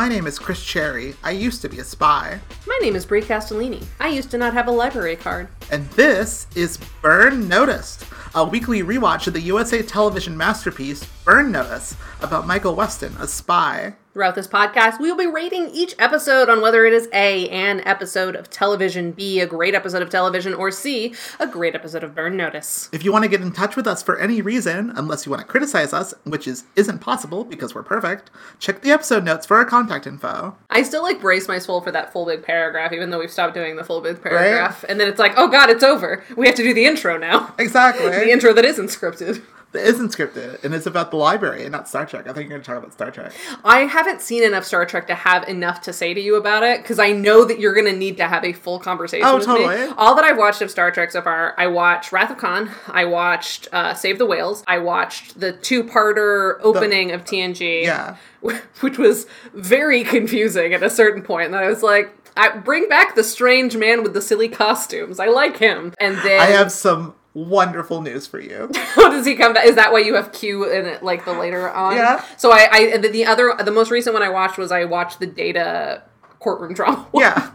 My name is Chris Cherry. I used to be a spy. My name is Brie Castellini. I used to not have a library card. And this is Burn Noticed, a weekly rewatch of the USA television masterpiece Burn Notice about Michael Weston, a spy. Throughout this podcast, we will be rating each episode on whether it is A, an episode of television, B, a great episode of television, or C, a great episode of Burn Notice. If you want to get in touch with us for any reason, unless you want to criticize us, which is isn't possible because we're perfect, check the episode notes for our contact info. I still like brace my soul for that full big paragraph, even though we've stopped doing the full big paragraph. And then it's like, oh god, it's over. We have to do the intro now. Exactly. The intro that isn't scripted. That isn't scripted, and it's about the library and not Star Trek. I think you're going to talk about Star Trek. I haven't seen enough Star Trek to have enough to say to you about it because I know that you're going to need to have a full conversation Oh, with me. totally. All that I've watched of Star Trek so far, I watched Wrath of Khan, I watched uh, Save the Whales, I watched the two-parter opening of TNG, Yeah. which was very confusing at a certain point. And I was like, I, bring back the strange man with the silly costumes. I like him. And then I have some wonderful news for you. how does he come back? Is that why you have Q in it, like the later on? Yeah. So I, I the, the other, the most recent one I watched was I watched the Data courtroom drama, yeah.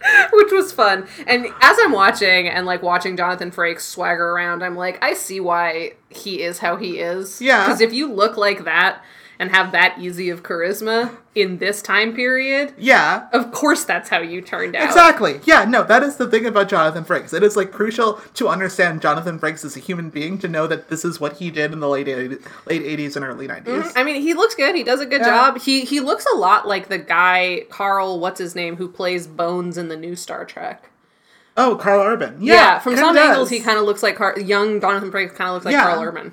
which was fun. And as I'm watching and like watching Jonathan Frakes swagger around, I'm like, I see why he is how he is. Yeah. Because if you look like that and have that easy of charisma in this time period, Yeah. of course that's how you turned out. Exactly. Yeah, no, that is the thing about Jonathan Frakes. It is like crucial to understand Jonathan Frakes as a human being to know that this is what he did in the late 80s, late 80s and early 90s. Mm, I mean, he looks good. He does a good Yeah. job. He he looks a lot like the guy Karl, what's his name, who plays Bones in the new Star Trek. Oh, Karl Urban. Yeah, Yeah, from some does. angles, he kind of looks like Car- young Jonathan Frakes. Kind of looks like Yeah. Karl Urban.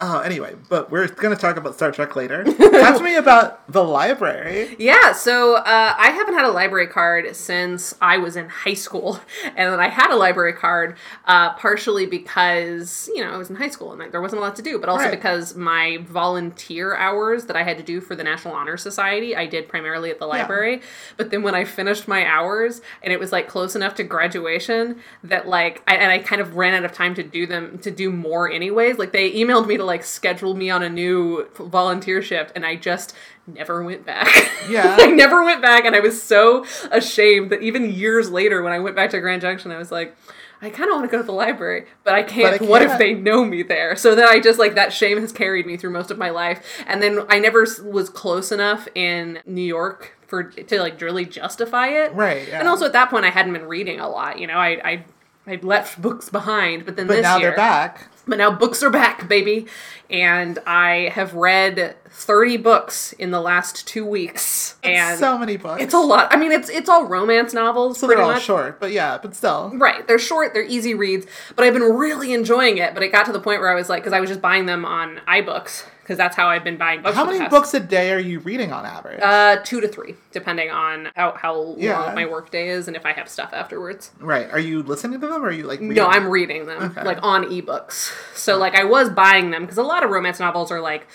Oh, anyway, but we're going to talk about Star Trek later. Talk to me about the library. Yeah, so uh, I haven't had a library card since I was in high school, and then I had a library card uh, partially because you know I was in high school and there wasn't a lot to do, but also Right. because my volunteer hours that I had to do for the National Honor Society I did primarily at the library. But then when I finished my hours and it was like close enough to graduation that like I, and I kind of ran out of time to do them to do more anyways. Like they emailed me to like schedule me on a new volunteer shift, and I just never went back. Yeah. I never went back, and I was so ashamed that even years later, when I went back to Grand Junction, I was like, I kind of want to go to the library, but I can't. But I What if they know me there? So then I just like that shame has carried me through most of my life, and then I never was close enough in New York for to like really justify it. Right, yeah. And also at that point, I hadn't been reading a lot. You know, I I. I'd left books behind, but then But this now year, they're back. But now books are back, baby. And I have read 30 books in the last two weeks. And so many books. it's a lot. I mean, it's it's all romance novels, so they're all much. short, but yeah, but still. Right. They're short, they're easy reads, but I've been really enjoying it. But it got to the point where I was like, because I was just buying them on iBooks, because that's how I've been buying books. How many books a day are you reading on average? Uh, two to three, depending on how, how Yeah. long my work day is and if I have stuff afterwards. right. Are you listening to them or are you like reading No. I'm reading them Okay. like on ebooks. So like I was buying them because a lot of romance novels are like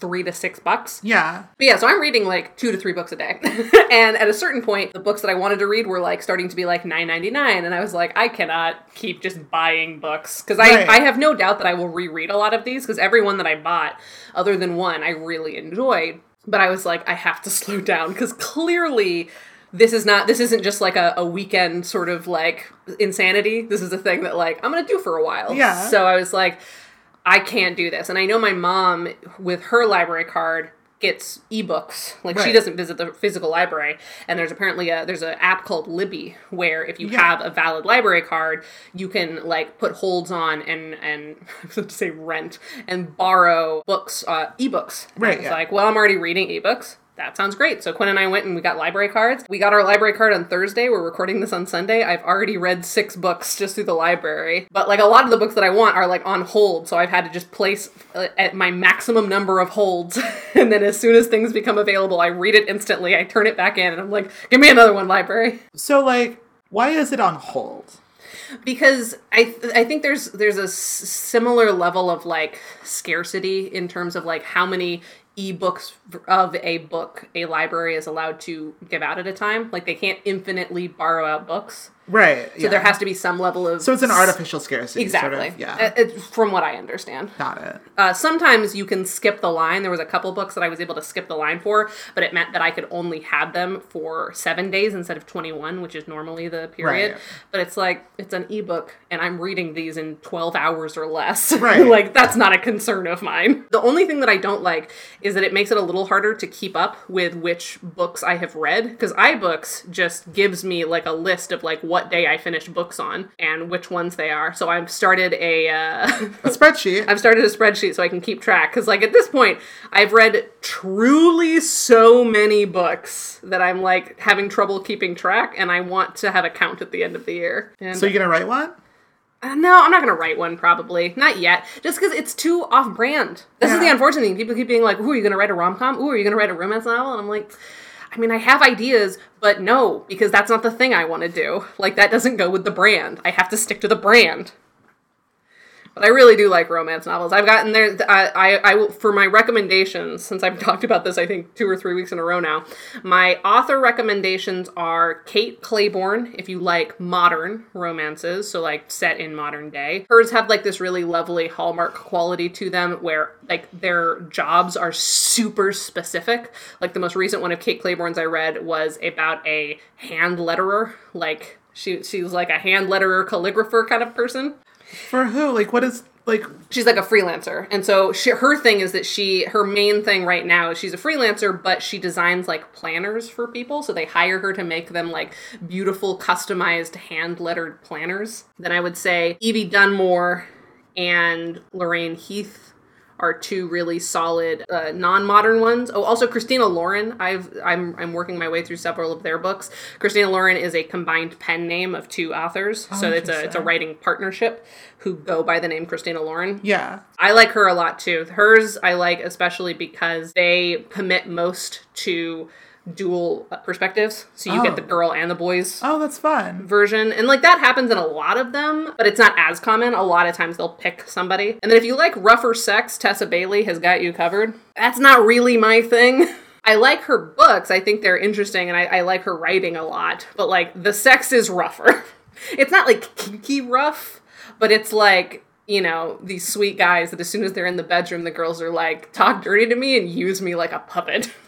three to six bucks. Yeah. But yeah, so I'm reading like two to three books a day. and at a certain point, the books that I wanted to read were like starting to be like nine ninety nine, and I was like, I cannot keep just buying books because I Right. I have no doubt that I will reread a lot of these because every one that I bought, other than one, I really enjoyed. But I was like, I have to slow down because clearly. This is not. This isn't just like a, a weekend sort of like insanity. This is a thing that like I'm gonna do for a while. Yeah. So I was like, I can't do this. And I know my mom, with her library card, gets ebooks. Like she doesn't visit the physical library. And there's apparently a there's an app called Libby where if you Yeah. have a valid library card, you can like put holds on and and I was to say rent and borrow books, uh, ebooks. Right, I was yeah. like, well, I'm already reading ebooks. That sounds great. So Quinn and I went and we got library cards. We got our library card on Thursday. We're recording this on Sunday. I've already read six books just through the library. But like a lot of the books that I want are like on hold, so I've had to just place uh, at my maximum number of holds. and then as soon as things become available, I read it instantly. I turn it back in and I'm like, "Give me another one, library." So like, why is it on hold? because I th- I think there's there's a s- similar level of like scarcity in terms of like how many ebooks of a book a library is allowed to give out at a time. Like they can't infinitely borrow out books. Right. So there has to be some level of So it's an artificial scarcity. exactly. Sort of, yeah. It- from what I understand. Got it. Uh, sometimes you can skip the line. There was a couple books that I was able to skip the line for, but it meant that I could only have them for seven days instead of 21, which is normally the period. Right. But it's like, it's an ebook, and I'm reading these in 12 hours or less. Right. like, that's not a concern of mine. The only thing that I don't like is that it makes it a little harder to keep up with which books I have read, because iBooks just gives me like a list of like what day I finished books on and which ones they are. So I've started a. Uh, A spreadsheet. I've started a spreadsheet so I can keep track because, like, at this point, I've read truly so many books that I'm like having trouble keeping track, and I want to have a count at the end of the year. And so you're gonna write one? uh, no, I'm not gonna write one. Probably not yet, just because it's too off-brand. This is the unfortunate thing. People keep being like, "Ooh, are you gonna write a rom-com? Ooh, are you gonna write a romance novel?" And I'm like. I mean, I have ideas, but no, because that's not the thing I want to do. Like, that doesn't go with the brand. I have to stick to the brand. But I really do like romance novels. I've gotten there. I, I, I will for my recommendations. Since I've talked about this, I think two or three weeks in a row now. My author recommendations are Kate Clayborn. If you like modern romances, so like set in modern day, hers have like this really lovely hallmark quality to them, where like their jobs are super specific. Like the most recent one of Kate Clayborn's I read was about a hand letterer. Like she she was like a hand letterer calligrapher kind of person For who? Like, what is like? she's like a freelancer and so she, her thing is that she her main thing right now is she's a freelancer but she designs like planners for people so they hire her to make them like beautiful customized hand lettered planners then i would say evie dunmore and lorraine heath are two really solid uh, non-modern ones. Oh, also Christina Lauren. I've I'm I'm working my way through several of their books. Christina Lauren is a combined pen name of two authors, so it's a it's a writing partnership who go by the name Christina Lauren. Yeah. I like her a lot too. Hers I like especially because they commit most to dual perspectives. So you Oh. get the oh. girl and the boys Oh, that's fun. version. And like that happens in a lot of them, but it's not as common. A lot of times they'll pick somebody. And then if you like rougher sex, Tessa Bailey has got you covered. That's not really my thing. I like her books. I think they're interesting and I, I like her writing a lot. But like the sex is rougher. it's not like kinky rough, but it's like you know, these sweet guys that as soon as they're in the bedroom, the girls are like, talk dirty to me and use me like a puppet.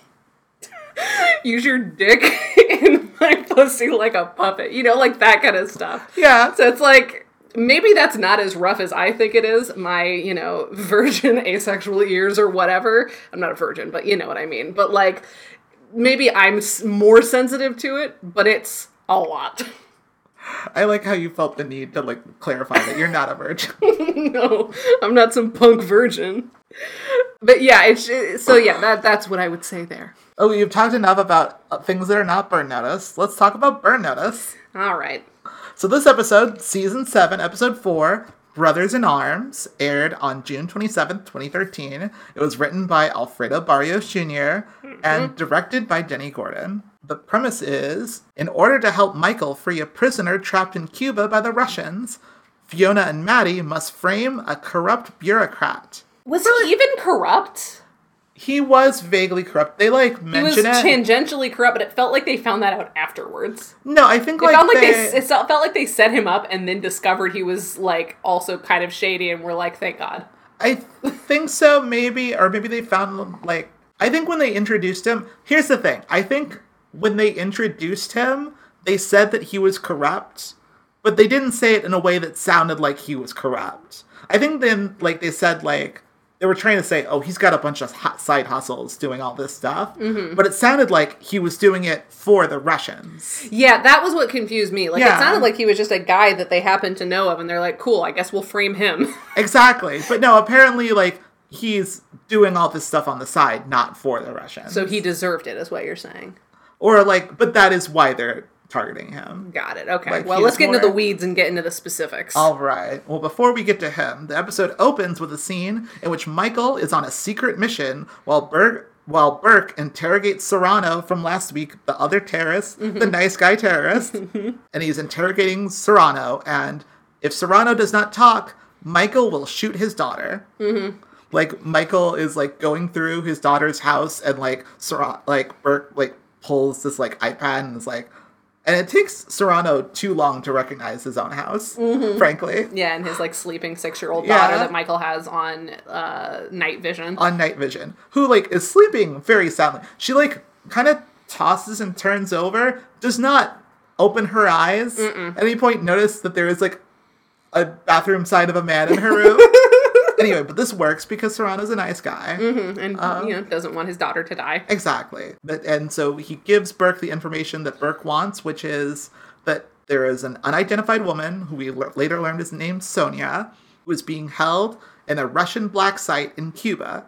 use your dick in my pussy like a puppet. You know, like that kind of stuff. Yeah. So it's like maybe that's not as rough as I think it is. My, you know, virgin asexual ears or whatever. I'm not a virgin, but you know what I mean. But like maybe I'm more sensitive to it, but it's a lot. I like how you felt the need to like clarify that you're not a virgin. no, I'm not some punk virgin. But yeah, it's it- so yeah, that that's what I would say there. Oh, you've talked enough about uh, things that are not burn notice. Let's talk about burn notice. All right. So this episode, season seven, episode four, Brothers in Arms, aired on June twenty seventh, twenty thirteen. It was written by Alfredo Barrios junior and directed by Dennie Gordon. The premise is in order to help Michael free a prisoner trapped in Cuba by the Russians, Fiona and Maddie must frame a corrupt bureaucrat. Was he even corrupt? He was vaguely corrupt. They like mentioned. He was it. tangentially corrupt, but it felt like they found that out afterwards. no, I think It like, felt like they, they, it felt like they set him up and then discovered he was like also kind of shady, and we're like, thank God. I think so, maybe, or maybe they found like I think when they introduced him. Here's the thing: I think when they introduced him, they said that he was corrupt, but they didn't say it in a way that sounded like he was corrupt. I think then, like they said, like they were trying to say, "Oh, he's got a bunch of side hustles doing all this stuff," mm-hmm. but it sounded like he was doing it for the Russians. Yeah, that was what confused me. Like Yeah. it sounded like he was just a guy that they happened to know of, and they're like, cool, I guess we'll frame him. Exactly, but no, apparently, like he's doing all this stuff on the side, not for the Russians. so he deserved it, is what you're saying. or like but that is why they're targeting him Got it. Okay. Like, well, let's get into the weeds and get into the specifics. all right well before we get to him the episode opens with a scene in which michael is on a secret mission while burke while Burke interrogates Serrano from last week, the other terrorist, the mm-hmm. nice guy terrorist, mm-hmm. and he's interrogating Serrano. And if Serrano does not talk, Michael will shoot his daughter. Mm-hmm. Like Michael is like going through his daughter's house, and like Serrano, like Burke like pulls this like iPad and is like, And it takes Serrano too long to recognize his own house, frankly. Yeah, and his like sleeping six year old Yeah. daughter that Michael has on uh, night vision. on night vision who like is sleeping very soundly she like kind of tosses and turns over does not open her eyes at any point notice that there is like a bathroom side of a man in her room anyway but this works because serrano's a nice guy and Uh-huh. you know doesn't want his daughter to die. exactly but and so he gives burke the information that burke wants which is that there is an unidentified woman who we l- later learned is named sonia who is being held in a russian black site in cuba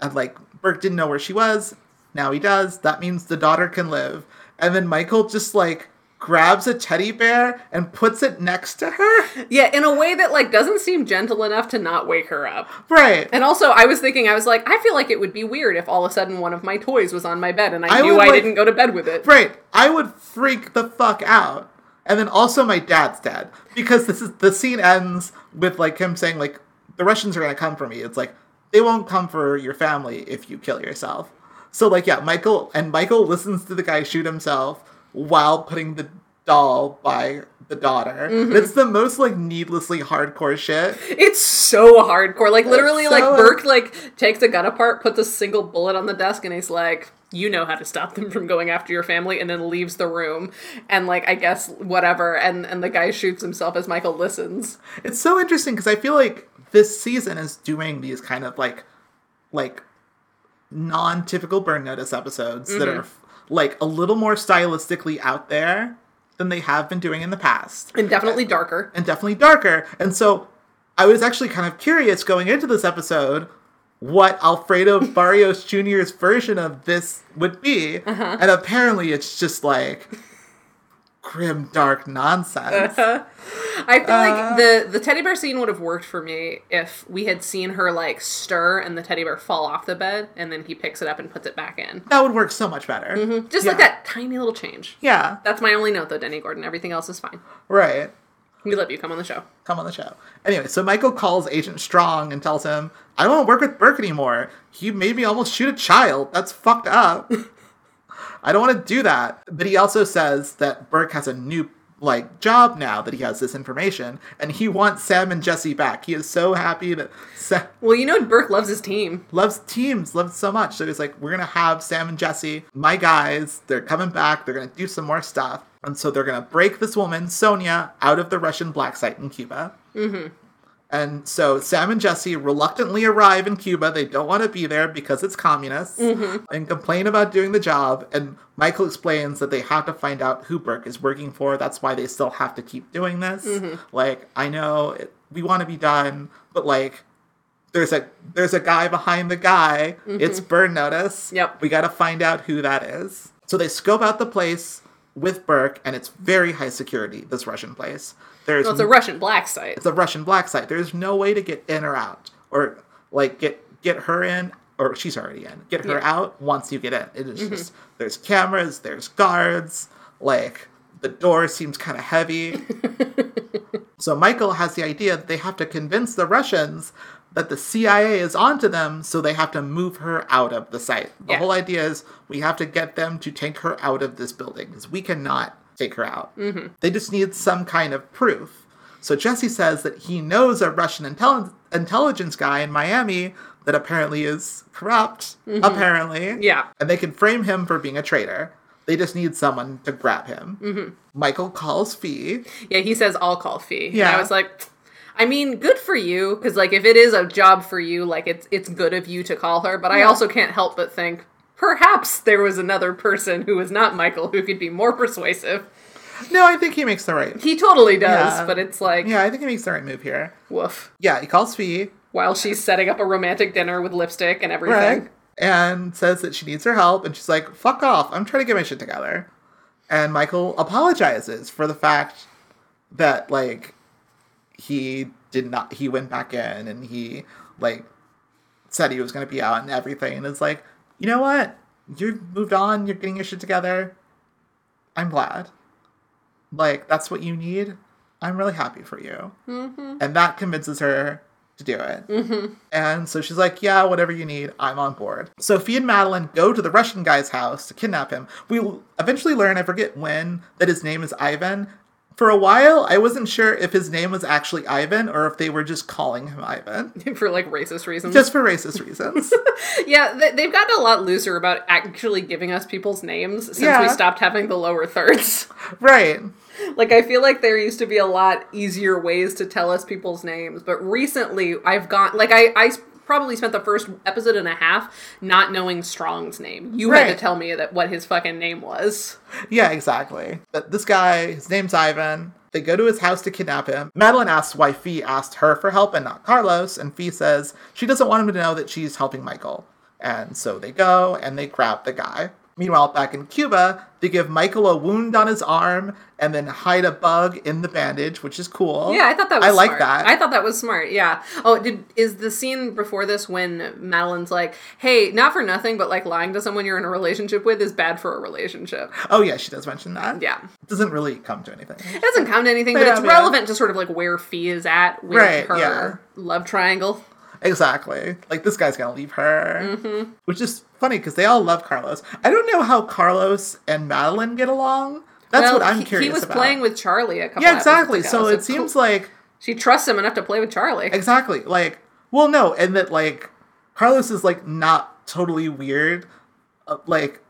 and like Burke didn't know where she was. Now he does. That means the daughter can live. And then Michael just like grabs a teddy bear and puts it next to her. Yeah, in a way that like doesn't seem gentle enough to not wake her up. Right. And also, I was thinking, I was like, I feel like it would be weird if all of a sudden one of my toys was on my bed and I, I knew would, I like- didn't go to bed with it. Right. I would freak the fuck out. And then also my dad's dead because this is the scene ends with like him saying like the Russians are going to come for me. It's like they won't come for your family if you kill yourself. So like yeah, Michael and Michael listens to the guy shoot himself while putting the doll by the daughter. Mm-hmm. It's the most like needlessly hardcore shit. It's so hardcore. Like literally, so- like Burke like takes a gun apart, puts a single bullet on the desk, and he's like, "You know how to stop them from going after your family," and then leaves the room. And like, I guess whatever. And and the guy shoots himself as Michael listens. It's so interesting because I feel like this season is doing these kind of like like non-typical burn notice episodes that mm-hmm. are like a little more stylistically out there than they have been doing in the past And definitely darker. and definitely darker. And so I was actually kind of curious going into this episode what Alfredo Barrios Jr.'s version of this would be. Uh-huh. And apparently it's just like grim dark nonsense. I feel like uh. the the teddy bear scene would have worked for me if we had seen her like stir and the teddy bear fall off the bed, and then he picks it up and puts it back in. That would work so much better. Mm-hmm. Just like that tiny little change. Yeah, That's my only note, though, Dennie Gordon. Everything else is fine. right. We love you. Come on the show. Come on the show. Anyway, so Michael calls Agent Strong and tells him, I don't want to work with Burke anymore. He made me almost shoot a child. That's fucked up. I don't want to do that. But he also says that Burke has a new like job now that he has this information and he wants Sam and Jesse back. He is so happy that Sam Well, you know, Burke loves his team. loves teams, loves so much. So he's like, we're gonna have Sam and Jesse, my guys. They're coming back. They're gonna do some more stuff, and so they're gonna break this woman Sonia out of the Russian black site in Cuba. Mm-hmm. And so Sam and Jesse reluctantly arrive in Cuba. They don't want to be there because it's communists mm-hmm. and complain about doing the job. And Michael explains that they have to find out who Burke is working for. That's why they still have to keep doing this. Mm-hmm. Like, I know it, we want to be done, but like, there's a there's a guy behind the guy. Mm-hmm. It's Burn Notice. Yep. We got to find out who that is. So they scope out the place with Burke, and it's very high security. This Russian place. There's Well, it's a Russian black site. it's a Russian black site. There's no way to get in or out, or like get get her in, or she's already in. Get her Yeah. out once you get in. It is just mm-hmm. there's cameras, there's guards. Like the door seems kind of heavy. so Michael has the idea that they have to convince the Russians that the CIA is onto them, so they have to move her out of the site. The Yeah. whole idea is we have to get them to take her out of this building because we cannot take her out. Mm-hmm. They just need some kind of proof. So Jesse says that he knows a Russian intelli- intelligence guy in Miami that apparently is corrupt, mm-hmm. apparently. Yeah. And they can frame him for being a traitor. They just need someone to grab him. Mm-hmm. Michael calls Fee. Yeah, he says, I'll call fee. And Yeah. I was like, I mean, good for you, because like if it is a job for you, like it's it's good of you to call her. But I also can't help but think perhaps there was another person who was not Michael who could be more persuasive. No, I think he makes the right. He totally does, Yeah. but it's like Yeah, I think he makes the right move here. woof. Yeah, he calls Fee. While she's setting up a romantic dinner with lipstick and everything. Right. And says that she needs her help, and she's like, fuck off, I'm trying to get my shit together. And Michael apologizes for the fact that, like, he did not, he went back in and he, like, said he was going to be out and everything. And it's like, you know what? You've moved on, you're getting your shit together. I'm glad. Like, that's what you need. I'm really happy for you. And that convinces her to do it. Mm-hmm. And so she's like, yeah, whatever you need, I'm on board. So Fee and Madeline go to the Russian guy's house to kidnap him. We eventually learn, I forget when, that his name is Ivan. For a while, I wasn't sure if his name was actually Ivan or if they were just calling him Ivan. for like racist reasons. Just for racist reasons. yeah, they, they've gotten a lot looser about actually giving us people's names since Yeah. we stopped having the lower thirds. right. like I feel like there used to be a lot easier ways to tell us people's names, but recently I've gone like I I probably spent the first episode and a half not knowing Strong's name. You had to tell me that what his fucking name was. Yeah, exactly. But this guy, his name's Ivan. They go to his house to kidnap him. Madeline asks why Fee asked her for help and not Carlos, and Fee says she doesn't want him to know that she's helping Michael. And so they go and they grab the guy. Meanwhile, back in Cuba, they give Michael a wound on his arm and then hide a bug in the bandage, which is cool. Yeah, I thought that was I like smart. that. I thought that was smart. Yeah. Oh, did is the scene before this when Madeline's like, "Hey, not for nothing, but like lying to someone you're in a relationship with is bad for a relationship." oh, yeah, she does mention that. Yeah. It doesn't really come to anything. It doesn't come to anything, but Yeah, it's yeah. relevant to sort of like where Fee is at with Right, her yeah. love triangle. Exactly. Like this guy's gonna leave her, Mm-hmm. which is funny because they all love Carlos. I don't know how Carlos and Madeline get along. That's Well, what I'm he, curious he was about. playing with Charlie a couple. yeah, exactly. ago, So it seems cool. like she trusts him enough to play with Charlie. exactly like well, no, and that like Carlos is like not totally weird, uh, like,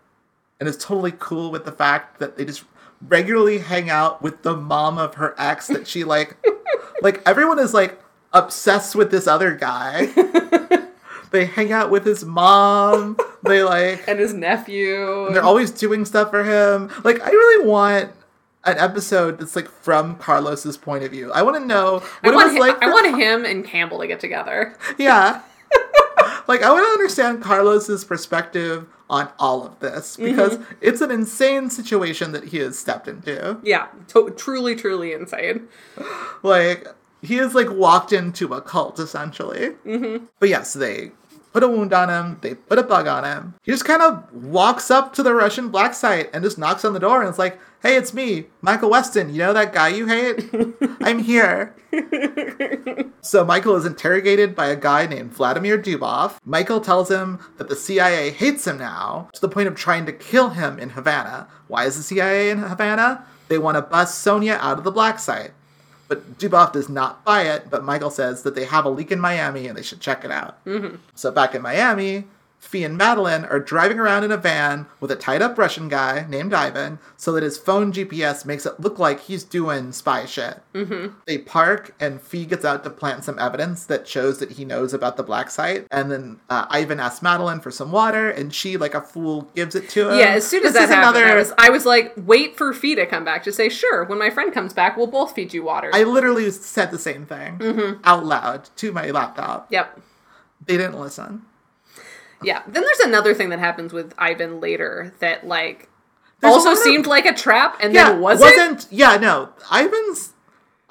and is totally cool with the fact that they just regularly hang out with the mom of her ex that she like, like everyone is like obsessed with this other guy. they hang out with his mom. They like and his nephew. they're always doing stuff for him. Like I really want an episode that's like from Carlos's point of view. I want to know I what it want, was him, like. I want him and Campbell to get together. yeah. like I want to understand Carlos's perspective on all of this because it's an insane situation that he has stepped into. Yeah, to- truly, truly insane. Like he has like walked into a cult essentially. Mm-hmm. But yes, they put a wound on him. They put a bug on him. He just kind of walks up to the Russian black site and just knocks on the door and it's like, "Hey, it's me, Michael Weston. You know that guy you hate? I'm here." so Michael is interrogated by a guy named Vladimir Dubov. Michael tells him that the CIA hates him now to the point of trying to kill him in Havana. Why is the CIA in Havana? They want to bust Sonia out of the black site. But Dubov does not buy it, but Michael says that they have a leak in Miami and they should check it out. Mm-hmm. So back in Miami, Fee and Madeline are driving around in a van with a tied up Russian guy named Ivan so that his phone GPS makes it look like he's doing spy shit. Mm-hmm. They park and Fee gets out to plant some evidence that shows that he knows about the black site. And then uh, Ivan asks Madeline for some water and she, like a fool, gives it to him. Yeah, as soon as This that happened, I was, I was like, wait for Fee to come back to say, sure, when my friend comes back, we'll both feed you water. I literally said the same thing Mm-hmm. out loud to my laptop. yep. They didn't listen. Yeah. Then there's another thing that happens with Ivan later that, like, There's also of- seemed like a trap and Yeah, then wasn't. wasn't. Yeah, no. Ivan's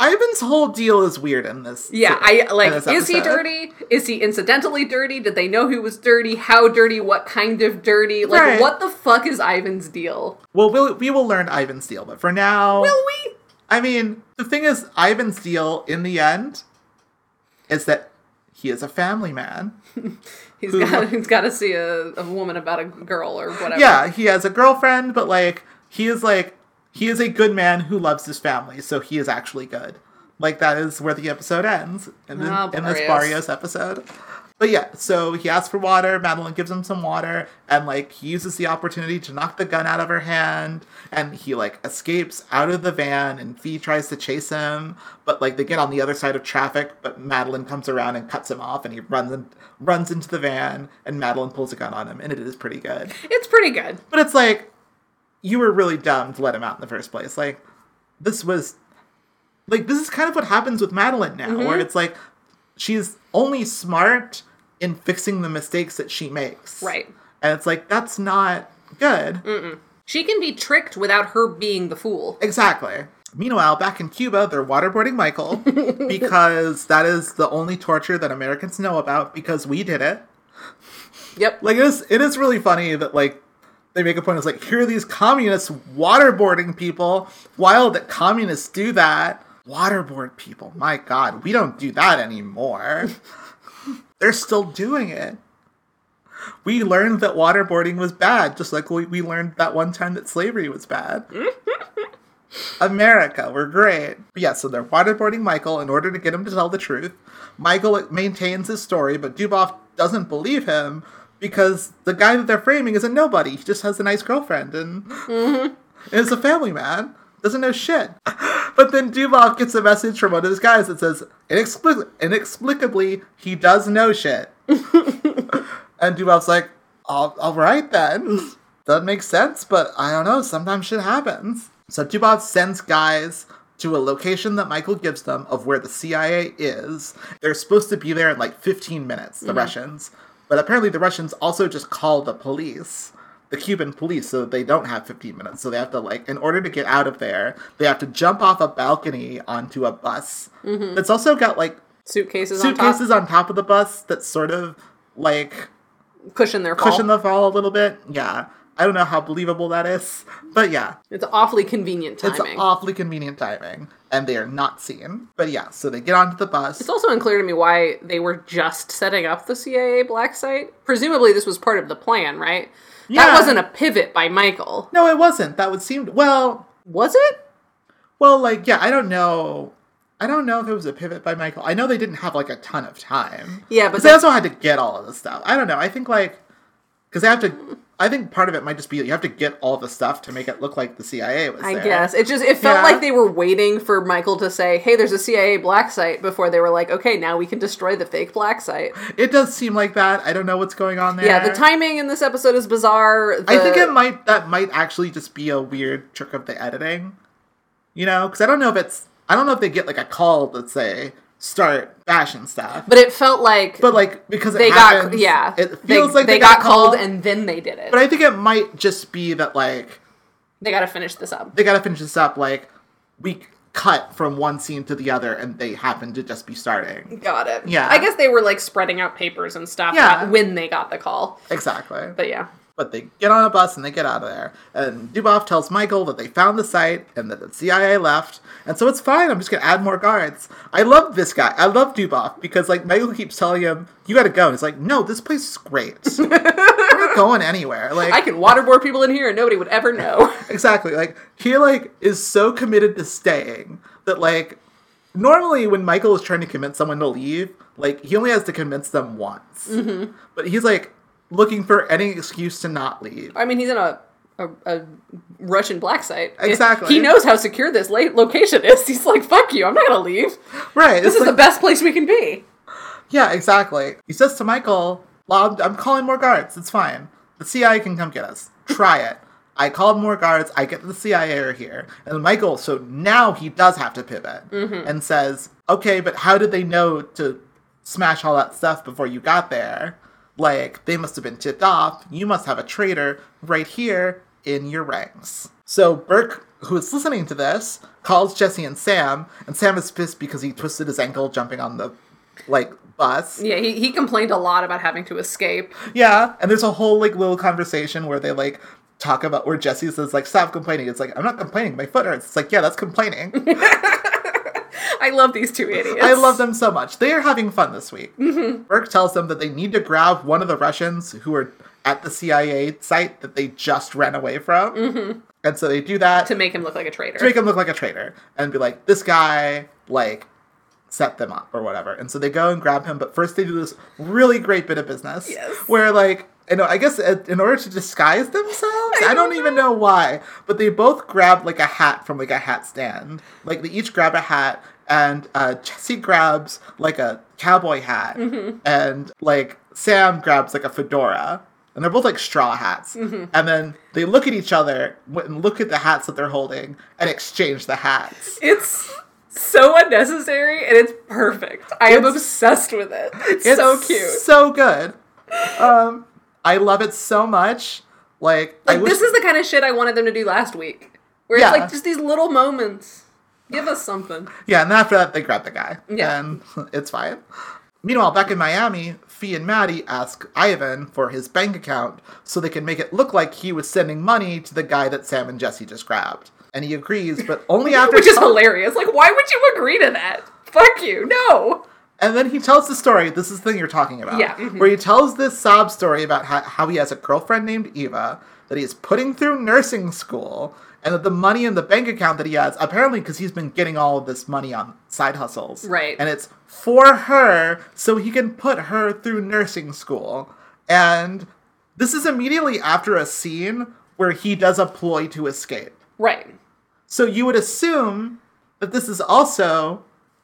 Ivan's whole deal is weird in this. Yeah, I like. Is he dirty? Is he incidentally dirty? Did they know he was dirty? How dirty? What kind of dirty? Like, Right. what the fuck is Ivan's deal? Well, we'll we will learn Ivan's deal, but for now, Will we? I mean, the thing is, Ivan's deal in the end is that he is a family man. He's got. He's got to see a, a woman about a girl or whatever. Yeah, he has a girlfriend, but like he is like he is a good man who loves his family, so he is actually good. Like that is where the episode ends in, the, Ah, in this. Barrios episode. But yeah, so he asks for water. Madeline gives him some water, and like he uses the opportunity to knock the gun out of her hand, and he like escapes out of the van. And Fee tries to chase him, but like they get on the other side of traffic. But Madeline comes around and cuts him off, and he runs in, runs into the van, and Madeline pulls a gun on him, and it is pretty good. It's pretty good. But it's like you were really dumb to let him out in the first place. Like this was like this is kind of what happens with Madeline now, Mm-hmm. where it's like she's only smart in fixing the mistakes that she makes. Right. And it's like that's not good. She can be tricked without her being the fool. Exactly. Meanwhile, back in Cuba, they're waterboarding Michael because that is the only torture that Americans know about because we did it. Yep. Like it is it is really funny that like they make a point it's like here are these communists waterboarding people. Wild that communists do that. Waterboard people. My god, we don't do that anymore. They're still doing it. We learned that waterboarding was bad, just like we, we learned that one time that slavery was bad. America, we're great. But yeah, so they're waterboarding Michael in order to get him to tell the truth. Michael maintains his story, but Dubov doesn't believe him because the guy that they're framing is a nobody. He just has a nice girlfriend and, and is a family man. Doesn't know shit. But then Dubov gets a message from one of his guys that says, Inexplic- inexplicably, he does know shit. and Dubov's like, all, all right then. Doesn't make sense, but I don't know. Sometimes shit happens. So Dubov sends guys to a location that Michael gives them of where the CIA is. They're supposed to be there in like 15 minutes, the mm-hmm. Russians. But apparently the Russians also just call the police, the Cuban police, so they don't have 15 minutes. So they have to like, in order to get out of there, they have to jump off a balcony onto a bus. Mm-hmm. It's also got like Suitcases, suitcases on on top of the bus that sort of like top, cushion their fall. cushion the fall a little bit. Yeah. I don't know how believable that is, but yeah, It's awfully convenient timing. it's awfully convenient timing, and they are not seen. But yeah, so they get onto the bus. It's also unclear to me why they were just setting up the CIA black site. Presumably, this was part of the plan, right? Yeah. That wasn't a pivot by Michael, no, it wasn't. That would seem well, was it? well, like yeah, I don't know. I don't know if it was a pivot by Michael. I know they didn't have like a ton of time. Yeah, but Because they also had to get all of the stuff. I don't know. I think like because they have to. I think part of it might just be you have to get all the stuff to make it look like the CIA was I there. guess it just it felt Yeah. like they were waiting for Michael to say, "Hey, there's a CIA black site," before they were like, "Okay, now we can destroy the fake black site." It does seem like that. I don't know what's going on there. Yeah, the timing in this episode is bizarre. I think it might that might actually just be a weird trick of the editing. You know, because I don't know if it's I don't know if they get like a call that say start bashing stuff, but it felt like but like because it they got yeah, it they, feels like they, they, got, called called, and then they did it. but I think it might just be that like they got to finish this up. they got to finish this up. Like we cut from one scene to the other, and they happen to just be starting. Got it. Yeah. I guess they were like spreading out papers and stuff Yeah. when they got the call. Exactly. But yeah. But they get on a bus and they get out of there. And Dubov tells Michael that they found the site and that the CIA left. And so it's fine. I'm just going to add more guards. I love this guy. I love Dubov because, like, Michael keeps telling him, you got to go. And he's like, no, this place is great. We're not going anywhere. Like, I can waterboard people in here and nobody would ever know. exactly. Like, he, like, is so committed to staying that, like, normally when Michael is trying to convince someone to leave, like, he only has to convince them once. Mm-hmm. But he's, like, looking for any excuse to not leave. I mean, he's in a, a, a Russian black site. Exactly. He knows how secure this la- location is. He's like, fuck you, I'm not gonna leave. Right. This is like- the best place we can be. Yeah, exactly. He says to Michael, well, I'm, I'm calling more guards. It's fine. The CIA can come get us. Try it. I called more guards. I get the CIA are here. And Michael, so now he does have to pivot mm-hmm. and says, okay, but how did they know to smash all that stuff before you got there? Like, they must have been tipped off. You must have a traitor right here in your ranks. So Burke, who is listening to this, calls Jesse and Sam, and Sam is pissed because he twisted his ankle jumping on the like bus. Yeah, he, he complained a lot about having to escape. Yeah, and there's a whole like little conversation where they like talk about where Jesse says like stop complaining. It's like I'm not complaining, my foot hurts. It's like yeah, that's complaining. I love these two idiots. I love them so much. They are having fun this week. Mm-hmm. Burke tells them that they need to grab one of the Russians who are at the CIA site that they just ran away from, mm-hmm. and so they do that To make him look like a traitor. to make him look like a traitor and be like, this guy, like, set them up or whatever. And so they go and grab him, but first they do this really great bit of business Yes. where, like, you know, I guess uh, in order to disguise themselves, I don't even know why, but they both grab like a hat from like a hat stand. Like they each grab a hat, and uh, Jesse grabs like a cowboy hat, and like Sam grabs like a fedora. And they're both like straw hats. And then they look at each other and look at the hats that they're holding and exchange the hats. It's so unnecessary and it's perfect. I am obsessed with it. It's, It's so cute. So good. Um, I love it so much. Like, Like wish this is the kind of shit I wanted them to do last week. Where Yeah. it's like just these little moments. Give us something. Yeah, and after that, they grab the guy. Yeah. And it's fine. Meanwhile, back in Miami, Fee and Maddie ask Ivan for his bank account so they can make it look like he was sending money to the guy that Sam and Jesse just grabbed. and he agrees, but only after. Which is hilarious. Like, why would you agree to that? Fuck you. No. And then he tells the story. This is the thing you're talking about. Yeah, mhm. Where he tells this sob story about how, how he has a girlfriend named Eva that he is putting through nursing school, and that the money in the bank account that he has, apparently because he's been getting all of this money on side hustles. Right. And it's for her so he can put her through nursing school. And this is immediately after a scene where he does a ploy to escape. Right. So you would assume that this is also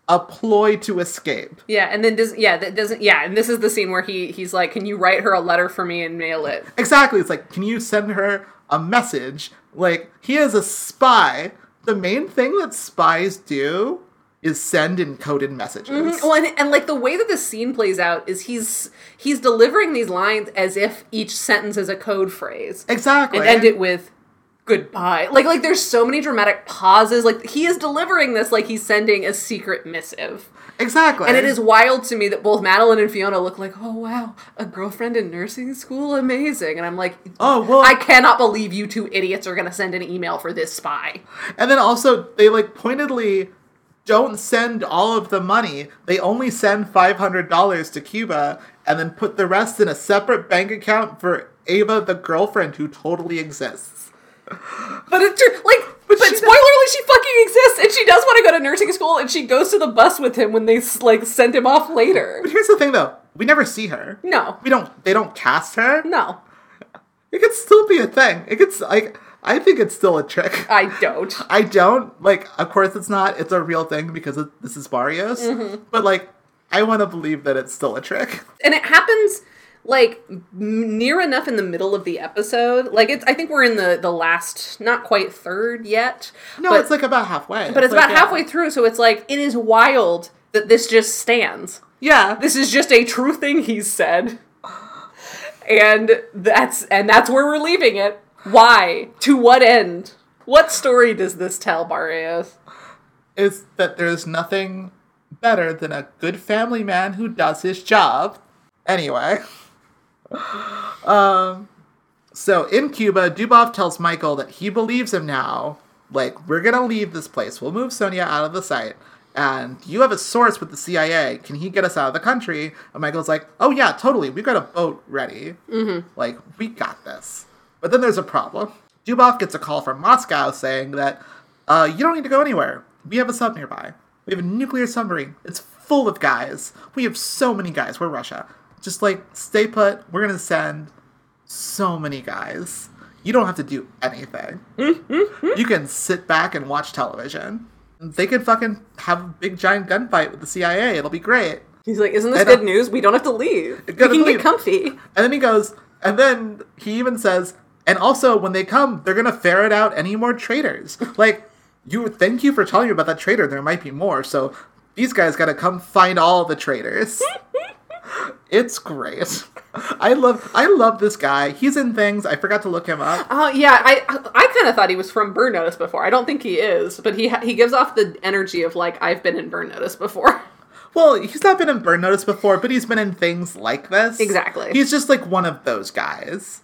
a ploy to escape. Yeah, and then does yeah that doesn't yeah, and this is the scene where he he's like, "Can you write her a letter for me and mail it?" Exactly. It's like, can you send her a message? Like, he is a spy. The main thing that spies do is send encoded messages. Mm-hmm, well, and, and like the way that the scene plays out is he's he's delivering these lines as if each sentence is a code phrase, Exactly. and end it with goodbye. Like like there's so many dramatic pauses. Like he is delivering this like he's sending a secret missive. Exactly. And it is wild to me that both Madeline and Fiona look like, oh wow, a girlfriend in nursing school, amazing. And I'm like, Oh, well- I cannot believe you two idiots are gonna send an email for this spy. And then also, they like pointedly don't send all of the money. They only send $500 to Cuba and then put the rest in a separate bank account for Ava, the girlfriend who totally exists. But it's like, but, she spoiler alert, she fucking exists, and she does want to go to nursing school, and she goes to the bus with him when they like send him off later. But here's the thing though we never see her. No, We don't, they don't cast her. no, It could still be a thing. It could, like, I think it's still a trick. I don't. I don't like. Of course, it's not. It's a real thing because it, this is Barrios. Mm-hmm. But like, I want to believe that it's still a trick. and it happens like near enough in the middle of the episode. Like it's, I think we're in the the last, not quite third yet. No, but, it's like about halfway. but it's like, about yeah. halfway through, so it's like it is wild that this just stands. Yeah, This is just a true thing he's said. And that's and that's where we're leaving it. Why? To what end? What story does this tell, Barrios? is that there's nothing better than a good family man who does his job. Anyway, um, so in Cuba, Dubov tells Michael that he believes him now. Like, we're gonna leave this place. We'll move Sonia out of the site. And you have a source with the CIA. Can he get us out of the country? And Michael's like, oh yeah, totally. We've got a boat ready. Mm-hmm. Like, we got this. But then there's a problem. Dubov gets a call from Moscow saying that uh, you don't need to go anywhere. We have a sub nearby. We have a nuclear submarine. It's full of guys. We have so many guys. We're Russia. Just like stay put. We're gonna send so many guys. You don't have to do anything. Mm-hmm. you can sit back and watch television. They could fucking have a big giant gunfight with the CIA. It'll be great. He's like, "Isn't this I know. good news? We don't have to leave. We can leave." get comfy." And then he goes, and then he even says, and also when they come, they're gonna ferret out any more traitors. like, you thank you for telling me about that traitor. There might be more. So these guys gotta come find all the traitors. it's great. I love I love this guy. He's in things. I forgot to look him up. Oh yeah, I I kind of thought he was from Burn Notice before. I don't think he is, but he ha- he gives off the energy of like I've been in Burn Notice before. Well, he's not been in Burn Notice before, but he's been in things like this. Exactly. He's just like one of those guys.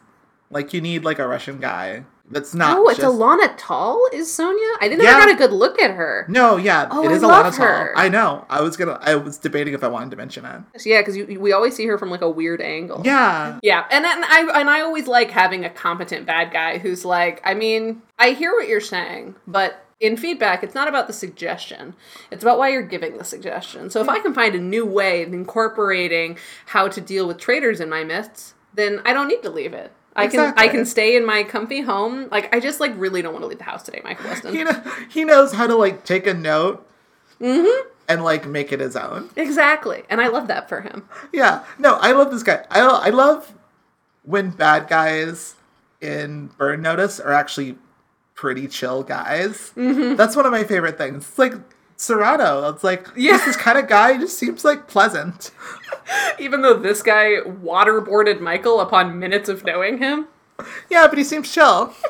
Like you need like a Russian guy that's not. Oh, it's just... Alona Tal is Sonia. I didn't Yeah. ever got a good look at her. No, yeah, Oh, it I a love lot of tall. I know. I was gonna. I was debating if I wanted to mention it. Yeah, because we always see her from like a weird angle. Yeah, Yeah, and, and I and I always like having a competent bad guy who's like, I mean, I hear what you're saying, but in feedback, it's not about the suggestion. It's about why you're giving the suggestion. So if I can find a new way of incorporating how to deal with traitors in my myths, then I don't need to leave it. I can I can stay in my comfy home. Like I just like really don't want to leave the house today, Michael Weston. he kn- he knows how to like take a note and like make it his own. exactly, and I love that for him. Yeah, no, I love this guy. I I love when bad guys in Burn Notice are actually pretty chill guys. Mm-hmm. That's one of my favorite things. It's like Serrano. It's like Yeah. this kind of guy just seems like pleasant. Even though this guy waterboarded Michael upon minutes of knowing him. Yeah, but he seems chill.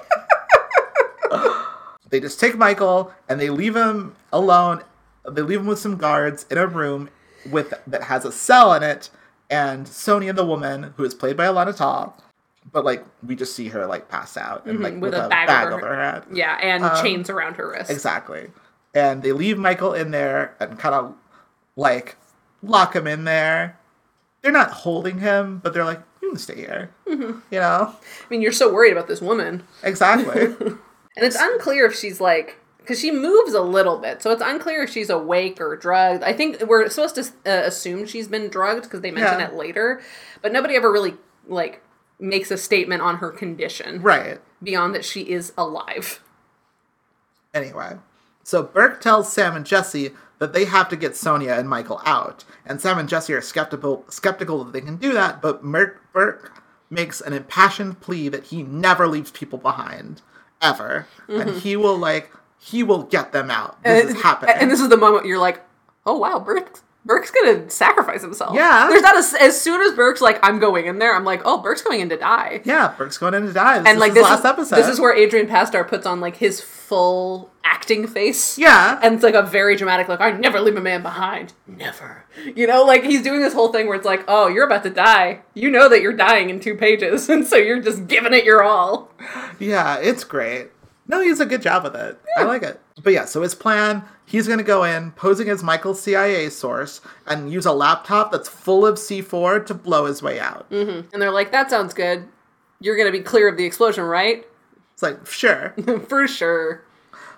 they just take Michael and they leave him alone. They leave him with some guards in a room with that has a cell in it. And Sonia, the woman who is played by Alona Tal, but like we just see her like pass out and like Mm-hmm, with with, a bag bag, over over her- her head. Yeah, and Um, chains around her wrist. Exactly. And they leave Michael in there and kind of like lock him in there. They're not holding him, but they're like, you can stay here. Mm-hmm. You know? I mean, you're so worried about this woman. Exactly. And it's unclear if she's like, because she moves a little bit, so it's unclear if she's awake or drugged. I think we're supposed to uh, assume she's been drugged because they mention Yeah. it later, but nobody ever really like makes a statement on her condition right. beyond that she is alive. Anyway. So Burke tells Sam and Jesse that they have to get Sonia and Michael out. And Sam and Jesse are skeptical skeptical that they can do that, but Merk, Burke makes an impassioned plea that he never leaves people behind. Ever. And mm-hmm. he will like he will get them out. This is happening. And this is the moment you're like, oh wow, Burke. Burke's gonna sacrifice himself. Yeah. There's not a, as soon as Burke's like, I'm going in there, I'm like, oh, Burke's going in to die. yeah, Burke's going in to die. This and is like his this last is, episode. this is where Adrian Pasdar puts on like his full acting face. Yeah. And it's like a very dramatic look. I never leave a man behind. Never. You know, like he's doing this whole thing where it's like, "Oh, you're about to die. You know that you're dying in two pages, and so you're just giving it your all." Yeah, it's great. No, he's a good job with it. I like it. But yeah, so his plan, he's going to go in, posing as Michael's CIA source, and use a laptop that's full of C4 to blow his way out. Mm-hmm. And they're like, "That sounds good. You're going to be clear of the explosion, right?" It's like, sure. For sure.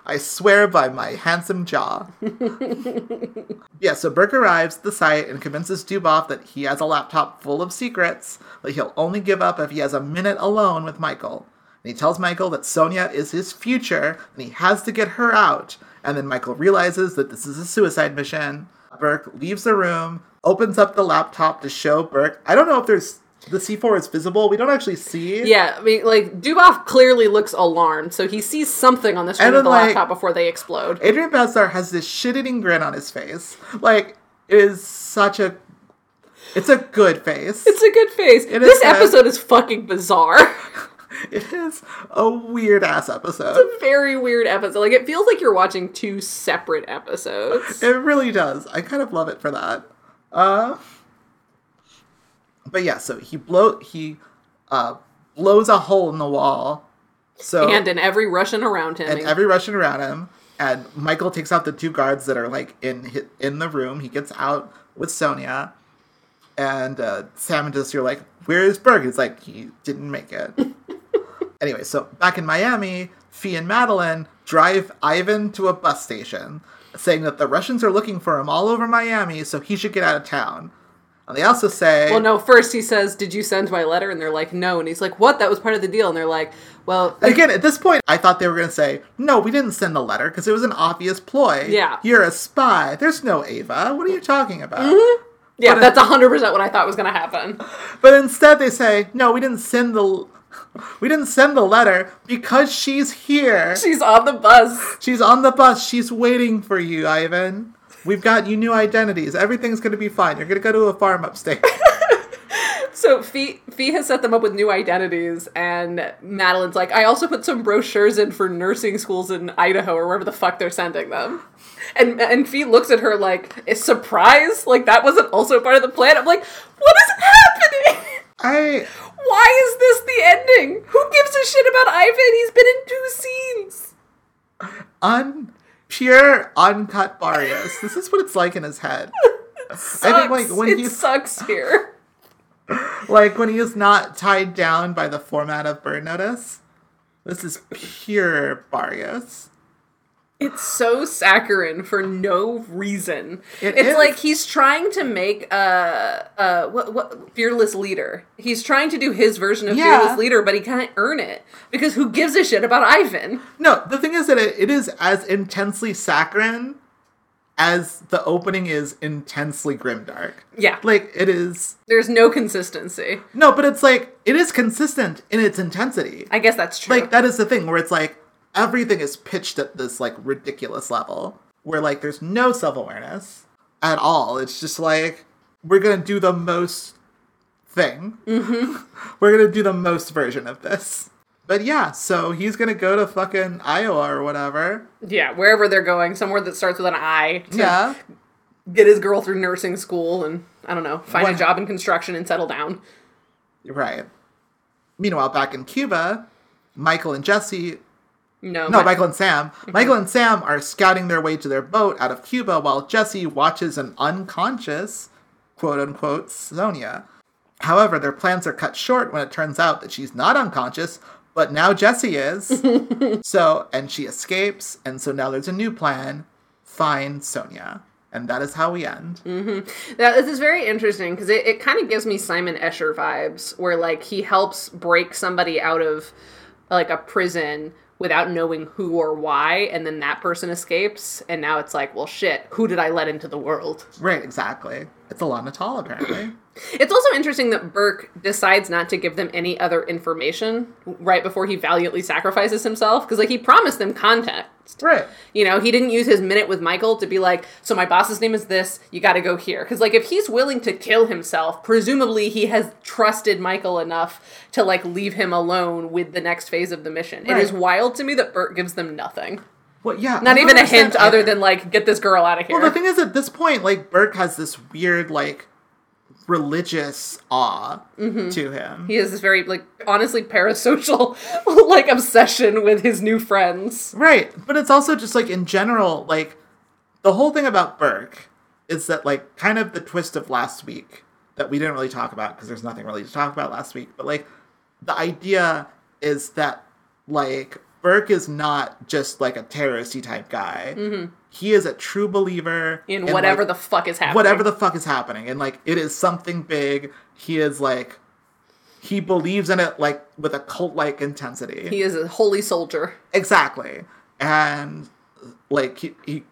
I swear by my handsome jaw. yeah, so Burke arrives at the site and convinces Dubov that he has a laptop full of secrets that he'll only give up if he has a minute alone with Michael. And he tells Michael that Sonia is his future and he has to get her out. And then Michael realizes that this is a suicide mission. Burke leaves the room, opens up the laptop to show Burke. I don't know if there's the C4 is visible. We don't actually see. Yeah, I mean, like Dubov clearly looks alarmed, so he sees something on the screen of the like- laptop before they explode. Adrian Pasdar has this shit-eating grin on his face. Like, it is such a... It's a good face. It's a good face. It this is episode is fucking bizarre. It is a weird-ass episode. It's a very weird episode. Like it feels like you're watching two separate episodes. It really does. I kind of love it for that. Uh... But yeah, so he blow... He, uh, blows a hole in the wall. So... and in every Russian around him. and every Russian around him. And Michael takes out the two guards that are like in in the room. He gets out with Sonia, and uh, Sam and Jesse are like, "Where is Burke?" He's like, "He didn't make it." anyway, so back in Miami, Fee and Madeline drive Ivan to a bus station, saying that the Russians are looking for him all over Miami, so he should get out of town. And they also say, well, no. First, he says, "Did you send my letter?" And they're like, "No." And he's like, "What? That was part of the deal." And they're like, "Well, Again, at this point, I thought they were going to say, no, we didn't send the letter because it was an obvious ploy. Yeah. You're a spy. There's no Ava. What are you talking about? Mm-hmm. yeah, but- that's hundred percent what I thought was going to happen." But instead, they say, no, we didn't send the. We didn't send the letter because she's here. She's on the bus. She's on the bus. She's waiting for you, Ivan. We've got you new identities. Everything's going to be fine. You're going to go to a farm upstate. So Fee Fee has set them up with new identities, and Madeline's like, "I also put some brochures in for nursing schools in Idaho or wherever the fuck they're sending them." And and Fee looks at her like, "Is surprise? Like that wasn't also part of the plan?" I'm like, "What is happening?" I. Why is this the ending? Who gives a shit about Ivan? He's been in two scenes. Un. Pure, uncut Barrios. This is what it's like in his head. Sucks. I think, like, when it he's- sucks here. Like when he is not tied down by the format of Burn Notice. This is pure Barrios. It's so saccharine for no reason. It it's is. like he's trying to make a, a what, what fearless leader. He's trying to do his version of Yeah. fearless leader, but he can't earn it because who gives a shit about Ivan? No, the thing is that it, it is as intensely saccharine as the opening is intensely grimdark. Yeah, Like it is there's no consistency. no, but it's like it is consistent in its intensity. I guess that's true. Like that is the thing where it's like everything is pitched at this like ridiculous level where like there's no self-awareness at all. It's just like we're gonna do the most thing. Mm-hmm. we're gonna do the most version of this. But yeah, so he's gonna go to fucking Iowa or whatever. yeah, wherever they're going, somewhere that starts with an I. To Yeah. get his girl through nursing school and I don't know, find a job in construction and settle down. Right. Meanwhile, back in Cuba, Michael and Jesse No, no, Michael and Sam. Mm-hmm. Michael and Sam are scouting their way to their boat out of Cuba while Jesse watches an unconscious, quote unquote, Sonia. However, their plans are cut short when it turns out that she's not unconscious, but now Jesse is. so, and she escapes, and so now there's a new plan find Sonia. And that is how we end. Mm-hmm. Now, this is very interesting because it, it kind of gives me Simon Escher vibes, where like he helps break somebody out of like a prison without knowing who or why, and then that person escapes, and now it's like, well, shit, who did I let into the world? Right, exactly. It's a Alona Tal, apparently. It's also interesting that Burke decides not to give them any other information right before he valiantly sacrifices himself, because like he promised them context. right. You know, he didn't use his minute with Michael to be like, so my boss's name is this, you gotta go here. Because, like, if he's willing to kill himself, presumably he has trusted Michael enough to, like, leave him alone with the next phase of the mission. It is wild to me that Bert gives them nothing. Well, yeah. Not even a hint understand other than, like, get this girl out of here. Well, the thing is, at this point, like Burke has this weird, like, religious awe mm-hmm. to him. he has this very, like, honestly parasocial, like, obsession with his new friends. right, but it's also just like in general, like the whole thing about Burke is that like kind of the twist of last week that we didn't really talk about because there's nothing really to talk about last week. But like the idea is that like Burke is not just like a terroristy type guy. Mm-hmm. He is a true believer In like, whatever the fuck is happening. whatever the fuck is happening. And like it is something big. He is like he believes in it like with a cult like intensity. He is a holy soldier. exactly. And like he, he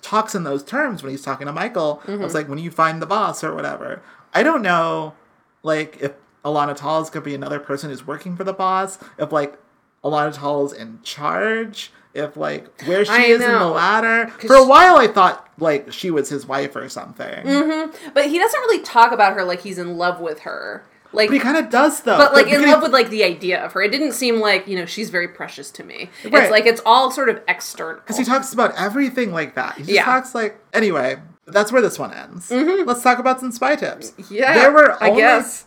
talks in those terms when he's talking to michael. It's mm-hmm. like when you find the boss or whatever. I don't know like if Alona Tal is gonna be another person who's working for the boss if like Alona Tal is in charge if like where she I is in the ladder for a while i thought like she was his wife or something mm-hmm. But he doesn't really talk about her like he's in love with her. Like, But he kind of does though. but like in because- love with like the idea of her. It didn't seem like you know she's very precious to me. Right. It's like it's all sort of external. because he talks about everything like that. He just Yeah. talks like anyway. That's where this one ends. Mm-hmm. Let's talk about some spy tips. yeah, there were I guess.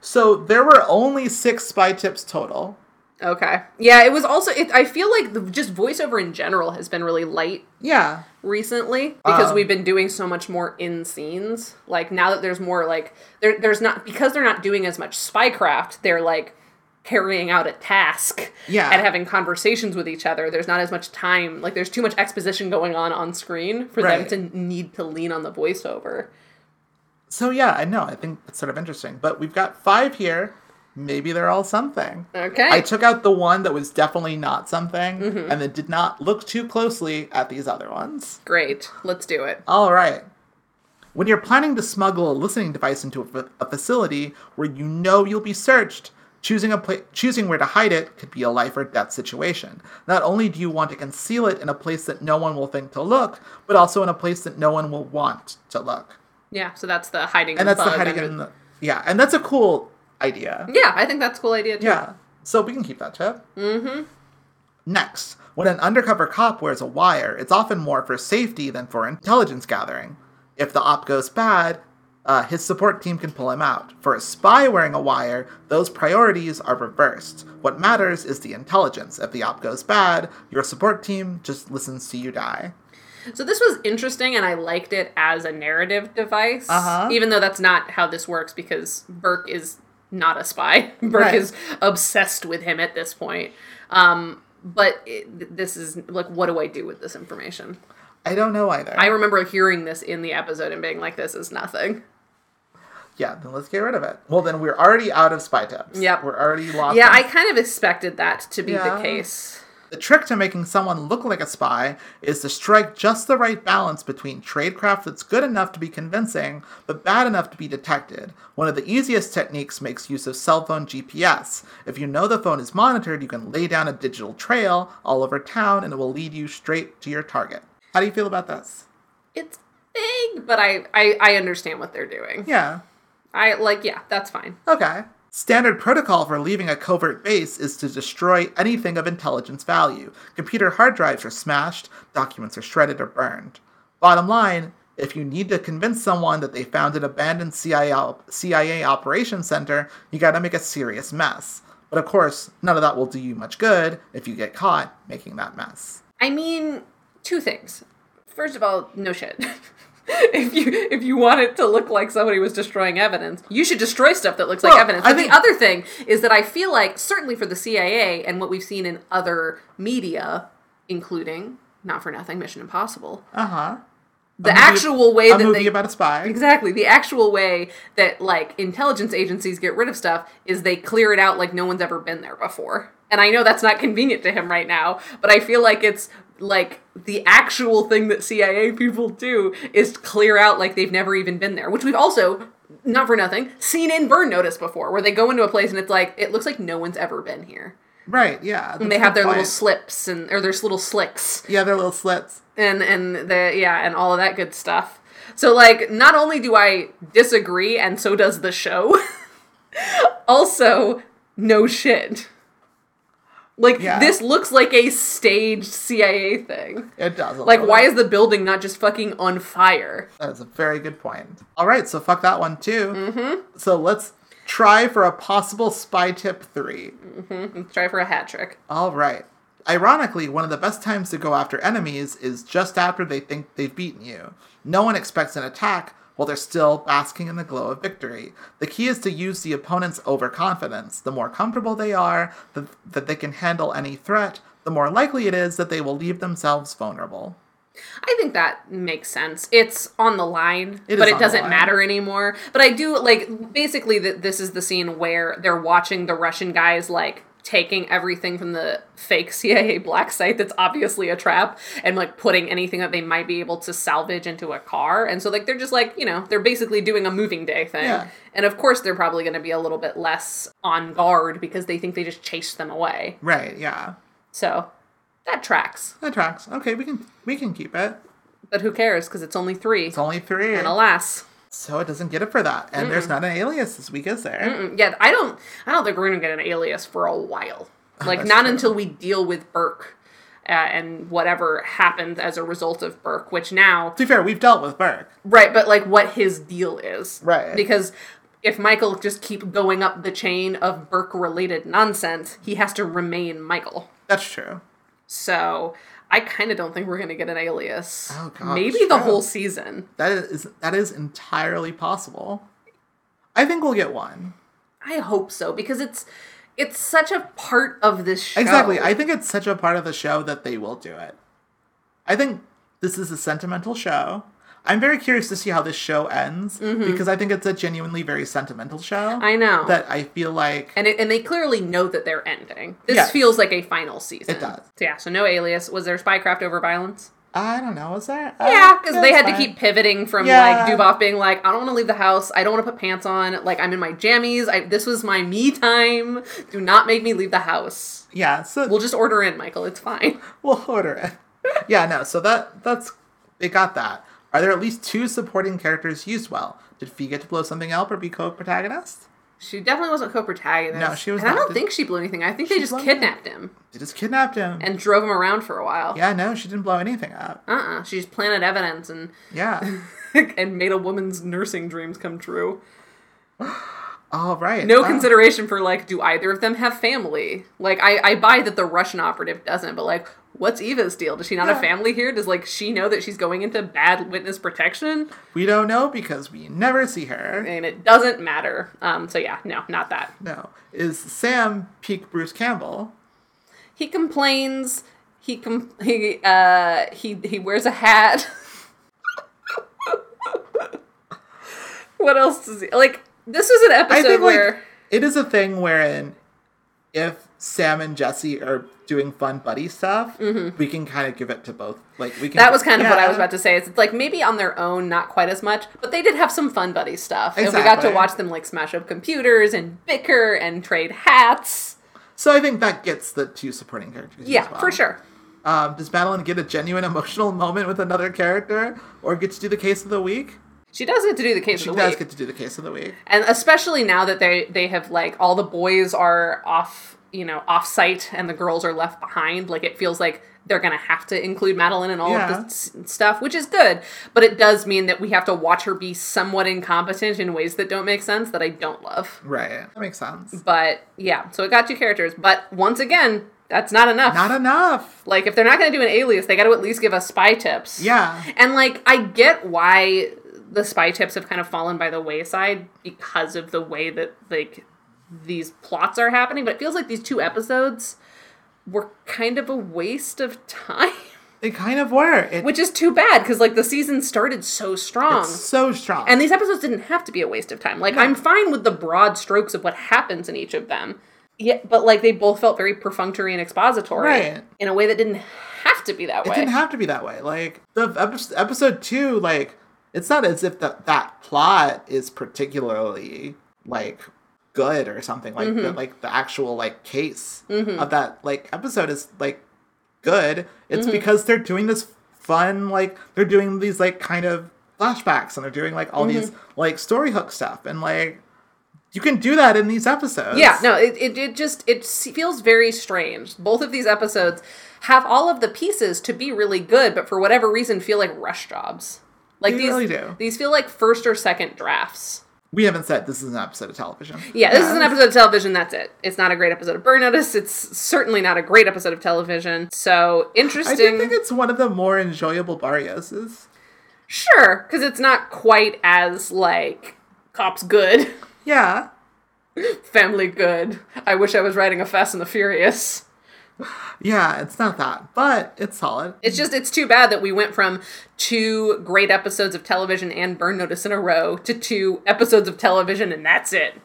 So there were only six spy tips total. Okay. Yeah, it was also. It, I feel like the, just voiceover in general has been really light Yeah, recently because Um, we've been doing so much more in scenes. Like now that there's more like there, there's not because they're not doing as much spycraft. They're like carrying out a task Yeah. and having conversations with each other there's not as much time like there's too much exposition going on on screen for Right. them to need to lean on the voiceover So yeah, I know. I think it's sort of interesting. But we've got five here. Maybe they're all something. okay I took out the one that was definitely not something, Mm-hmm. and then did not look too closely at these other ones. great let's do it All right. When you're planning to smuggle a listening device into a, a facility where you know you'll be searched, choosing a pla- choosing where to hide it could be a life or death situation. Not only do you want to conceal it in a place that no one will think to look, but also in a place that no one will want to look. yeah so that's the hiding And that's the hiding in the yeah, and that's a cool idea. yeah i think that's a cool idea too Yeah. So we can keep that tip. Mm-hmm. Next, when an undercover cop wears a wire, it's often more for safety than for intelligence gathering. If the op goes bad, uh, his support team can pull him out. For a spy wearing a wire, those priorities are reversed. What matters is the intelligence. If the op goes bad, your support team just listens to you die. So this was interesting, and I liked it as a narrative device. Uh-huh. Even though that's not how this works, because Burke is not a spy. Burke Right. is obsessed with him at this point. Um, but it, this is like, what do I do with this information? I don't know either. I remember hearing this in the episode and being like, "This is nothing." yeah, then let's get rid of it. Well, then we're already out of spy tips. Yep. We're already lost. Yeah, in I kind of expected that to be Yeah. the case. The trick to making someone look like a spy is to strike just the right balance between tradecraft that's good enough to be convincing, but bad enough to be detected. One of the easiest techniques makes use of cell phone GPS. If you know the phone is monitored, you can lay down a digital trail all over town and it will lead you straight to your target. How do you feel about this? It's big, but I, I I understand what they're doing. Yeah. I like, yeah, that's fine. Okay. Standard protocol for leaving a covert base is to destroy anything of intelligence value. Computer hard drives are smashed, documents are shredded or burned. Bottom line, if you need to convince someone that they found an abandoned CIA, op- CIA operations center, you gotta make a serious mess. But of course, none of that will do you much good if you get caught making that mess. I mean, two things. First of all, no shit. if you if you want it to look like somebody was destroying evidence, you should destroy stuff that looks like Well, evidence. I think- the other thing is that I feel like certainly for the CIA and what we've seen in other media, including not for nothing Mission Impossible, Uh huh. the movie- actual way that they about a spy. Exactly. The actual way that like intelligence agencies get rid of stuff is they clear it out like no one's ever been there before. And I know that's not convenient to him right now, but I feel like it's like the actual thing that CIA people do is clear out like they've never even been there, which we've also not for nothing seen in Burn Notice before, where they go into a place and it's like it looks like no one's ever been here. Right. Yeah. And they have their little slips and or their little slicks yeah, their little slits. and and the yeah and all of that good stuff so like not only do i disagree and so does the show also no shit like Yeah. this looks like a staged cia thing It does. a like why is the building not just fucking on fire That is a very good point. All right, so fuck that one too. Mm-hmm. So let's try for a possible spy tip three. let's try for a hat trick All right. Ironically, one of the best times to go after enemies is just after they think they've beaten you. No one expects an attack while they're still basking in the glow of victory. The key is to use the opponent's overconfidence. The more comfortable they are that, that they can handle any threat, the more likely it is that they will leave themselves vulnerable. I think that makes sense. It's on the line, It but it doesn't matter anymore. But I do like basically that this is the scene where they're watching the Russian guys like taking everything from the fake CIA black site that's obviously a trap and like putting anything that they might be able to salvage into a car. And so like they're just like, you know, they're basically doing a moving day thing. Yeah. And of course they're probably going to be a little bit less on guard because they think they just chased them away. Right, yeah. So that tracks. That tracks. Okay, we can we can keep it. But who cares cuz it's only 3. It's only three. and alas, So it doesn't get it for that. And there's not an alias this week, is there? Mm, Yeah, I don't. I don't think we're gonna get an alias for a while. Like That's not true. until we deal with Burke uh, and whatever happens as a result of Burke. Which now, To be fair, we've dealt with Burke. right? But like, what his deal is, Right. Because if Michael just keep going up the chain of Burke-related nonsense, he has to remain Michael. That's true. So I kind of don't think we're gonna get an alias. Oh, gosh, Maybe the true. whole season. That is that is entirely possible. I think we'll get one. I hope so because it's it's such a part of this show. Exactly. I think it's such a part of the show that they will do it. I think this is a sentimental show. I'm very curious to see how this show ends because I think it's a genuinely very sentimental show. Mm-hmm. I know. that I feel like And it, and they clearly know that they're ending. This Yes. feels like a final season. It does. So yeah, so no alias. Was there spycraft over violence? I don't know. Was there? Yeah, because Uh, they had to keep pivoting from Yeah. like Dubov being like, I don't want to leave the house. I don't want to put pants on. Like I'm in my jammies. I, this was my me time. Do not make me leave the house. Yeah, so We'll just order in, Michael. It's fine. we'll order it. yeah, no. So that that's they got that. Are there at least two supporting characters used well? Did Fee get to blow something up or be co-protagonist? She definitely wasn't co-protagonist. No, she was And I don't Did- think she blew anything. I think they just kidnapped him They just kidnapped him. and drove him around for a while. yeah, no, she didn't blow anything up. Uh-uh. She just planted evidence and Yeah. and made a woman's nursing dreams come true. All right. No Uh, consideration for like, do either of them have family? Like, I I buy that the Russian operative doesn't, but like, what's Eva's deal? Does she not have family here? Does like she know that she's going into bad witness protection? We don't know because we never see her. And it doesn't matter. Um. So yeah, no, not that. No. Is Sam peak Bruce Campbell? He complains. He com- he uh he he wears a hat. what else does he like? This was an episode think where. like it is a thing wherein if Sam and Jesse are doing fun buddy stuff, we can kind of give it to both. Like we can. Mm-hmm. That was kind of what I was about to say. It's like maybe on their own, not quite as much, but they did have some fun buddy stuff. And we got to watch them like smash up computers and bicker and trade hats. So I think that gets the two supporting characters. Yeah, as well. for sure. Um, does Madeline get a genuine emotional moment with another character, or get to do the case of the week? She does get to do the case She of the does get to do the case of the week. and especially now that they they have like all the boys are off you know offsite and the girls are left behind like it feels like they're gonna have to include madeline in all Yeah. of this stuff which is good but it does mean that we have to watch her be somewhat incompetent in ways that don't make sense that i don't love Right. That makes sense. but yeah so it got two characters but once again that's not enough Not enough. like if they're not gonna do an alias they gotta at least give us spy tips Yeah. and like I get why the spy tips have kind of fallen by the wayside because of the way that like these plots are happening, but it feels like these two episodes were kind of a waste of time. They kind of were. It, Which is too bad because like the season started so strong. it's so strong. And these episodes didn't have to be a waste of time. Like I'm fine with the broad strokes of what happens in each of them. Yeah, but like they both felt very perfunctory and expository Right. in a way that didn't have to be that way. it didn't have to be that way. Like the episode two, like it's not as if that that plot is particularly like good or something. Like Mm-hmm. the like the actual like case of that like episode is like good. It's Mm-hmm. because they're doing this fun like they're doing these like kind of flashbacks and they're doing like all these Mm-hmm. like story hook stuff and like you can do that in these episodes. Yeah, no, it, it, it just it feels very strange. Both of these episodes have all of the pieces to be really good, but for whatever reason feel like rush jobs. Like They these really do. these feel like first or second drafts. We haven't said this is an episode of television. Yeah, this is an episode of television. That's it. It's not a great episode of Burn Notice. It's certainly not a great episode of television. So I interesting. do think it's one of the more enjoyable Barrioses. sure, because it's not quite as like cops good, Yeah. family good. I wish I was writing a Fast and the Furious. Yeah, it's not that, but it's solid. It's just it's too bad that we went from two great episodes of television and Burn Notice in a row to two episodes of television and that's it.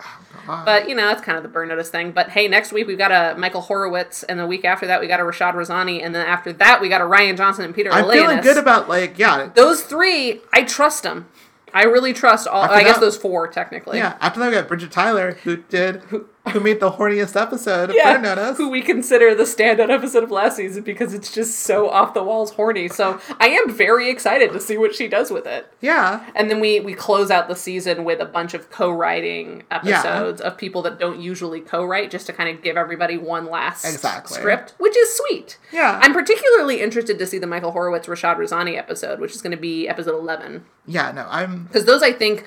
Oh, God. But you know that's kind of the Burn Notice thing. But hey, next week we've got a Michael Horowitz, and the week after that we got a Rashad Raisani, and then after that we got a Ryan Johnson and Peter I'm feeling good about like yeah, those three. I trust them. I really trust all. After I guess those four technically. yeah. After that, we got Bridget Tyler, who did who, who made the horniest episode of Yeah, Notice. who we consider the standout episode of last season because it's just so off the walls horny. So I am very excited to see what she does with it. yeah, And then we we close out the season with a bunch of co-writing episodes of people that don't usually co-write, just to kind of give everybody one last Exactly. script, which is sweet. Yeah. I'm particularly interested to see the Michael Horowitz Rashad Raisani episode, which is going to be episode 11, yeah. No, I'm because those I think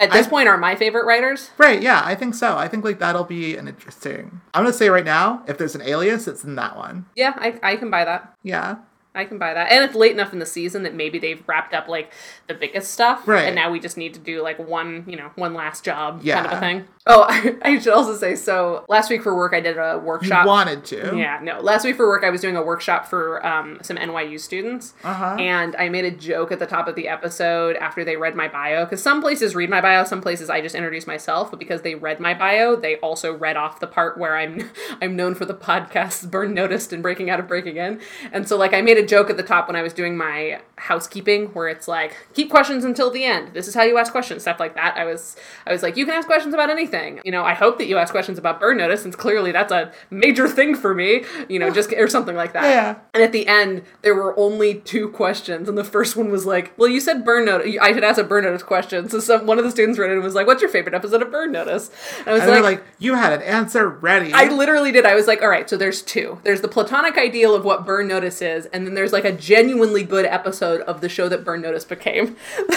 at this I- point are my favorite writers. right. Yeah, I think so. I think like that'll be an interesting. I'm gonna say right now, if there's an alias, it's in that one. Yeah, I I can buy that. Yeah, I can buy that. And it's late enough in the season that maybe they've wrapped up like the biggest stuff. Right. And now we just need to do like one, you know, one last job kind of a thing. Oh, I, should also say so last week for work I did a workshop. you wanted to. Yeah, no. Last week for work, I was doing a workshop for um, some NYU students, Uh-huh. and I made a joke at the top of the episode after they read my bio. Because some places read my bio, some places I just introduce myself. But because they read my bio, they also read off the part where I'm I'm known for the podcasts Burn Noticed and Breaking Out of Breaking In. And so like I made a joke at the top when I was doing my housekeeping, where it's like keep questions until the end. This is how you ask questions, stuff like that. I was I was like you can ask questions about anything. You know, I hope that you ask questions about Burn Notice, since clearly that's a major thing for me. You know, just or something like that. Yeah. And at the end, there were only two questions, and the first one was like, "Well, you said burn notice. I should ask a burn notice question." So some one of the students wrote it and was like, "What's your favorite episode of Burn Notice?" And I was And like, like, you had an answer ready. I literally did. I was like, all right, so there's two. There's the platonic ideal of what Burn Notice is, and then there's like a genuinely good episode of the show that Burn Notice became.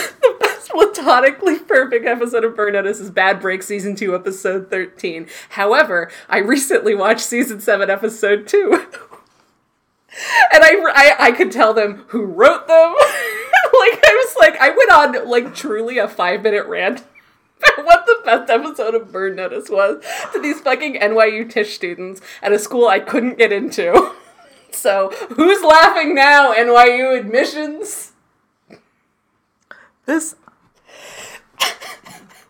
platonically perfect episode of Burn Notice is Bad Break Season 2, Episode 13. However, I recently watched Season 7, Episode 2. and I, I, I could tell them who wrote them. like, I was like, I went on like truly a five minute rant about what the best episode of Burn Notice was to these fucking NYU Tisch students at a school I couldn't get into. So, who's laughing now, NYU admissions? This.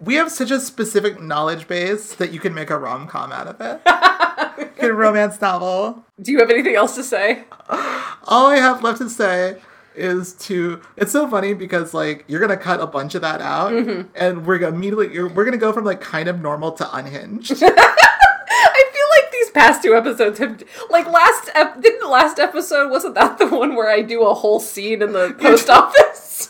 We have such a specific knowledge base that you can make a rom com out of it. A romance novel. Do you have anything else to say? All I have left to say is to. It's so funny because like you're gonna cut a bunch of that out, mm-hmm. and we're gonna immediately you're, we're gonna go from like kind of normal to unhinged. I feel like these past two episodes have like last ep- didn't last episode wasn't that the one where I do a whole scene in the post office?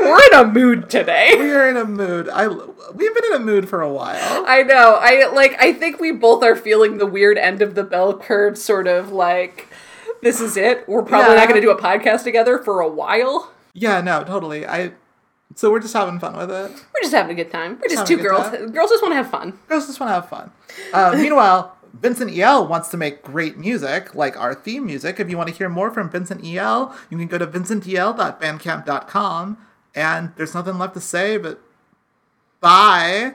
We're in a mood today. We are in a mood. I we've been in a mood for a while. I know. I like. I think we both are feeling the weird end of the bell curve, sort of like this is it. We're probably Yeah. not going to do a podcast together for a while. Yeah, no, totally. I so we're just having fun with it. We're just having a good time. We're just having two girls. time. Girls just want to have fun. Girls just want to have fun. Uh, meanwhile, Vincent EL wants to make great music, like our theme music. If you want to hear more from Vincent EL, you can go to vincentel.bandcamp.com. And there's nothing left to say, but bye.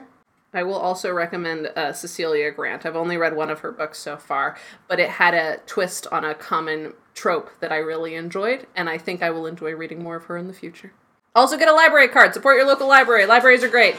I will also recommend uh, Cecilia Grant. I've only read one of her books so far, but it had a twist on a common trope that I really enjoyed, and I think I will enjoy reading more of her in the future. Also, get a library card. Support your local library. Libraries are great.